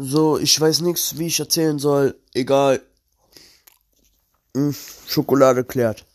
So, ich weiß nix, wie ich erzählen soll. Egal. Hm, Schokolade klärt.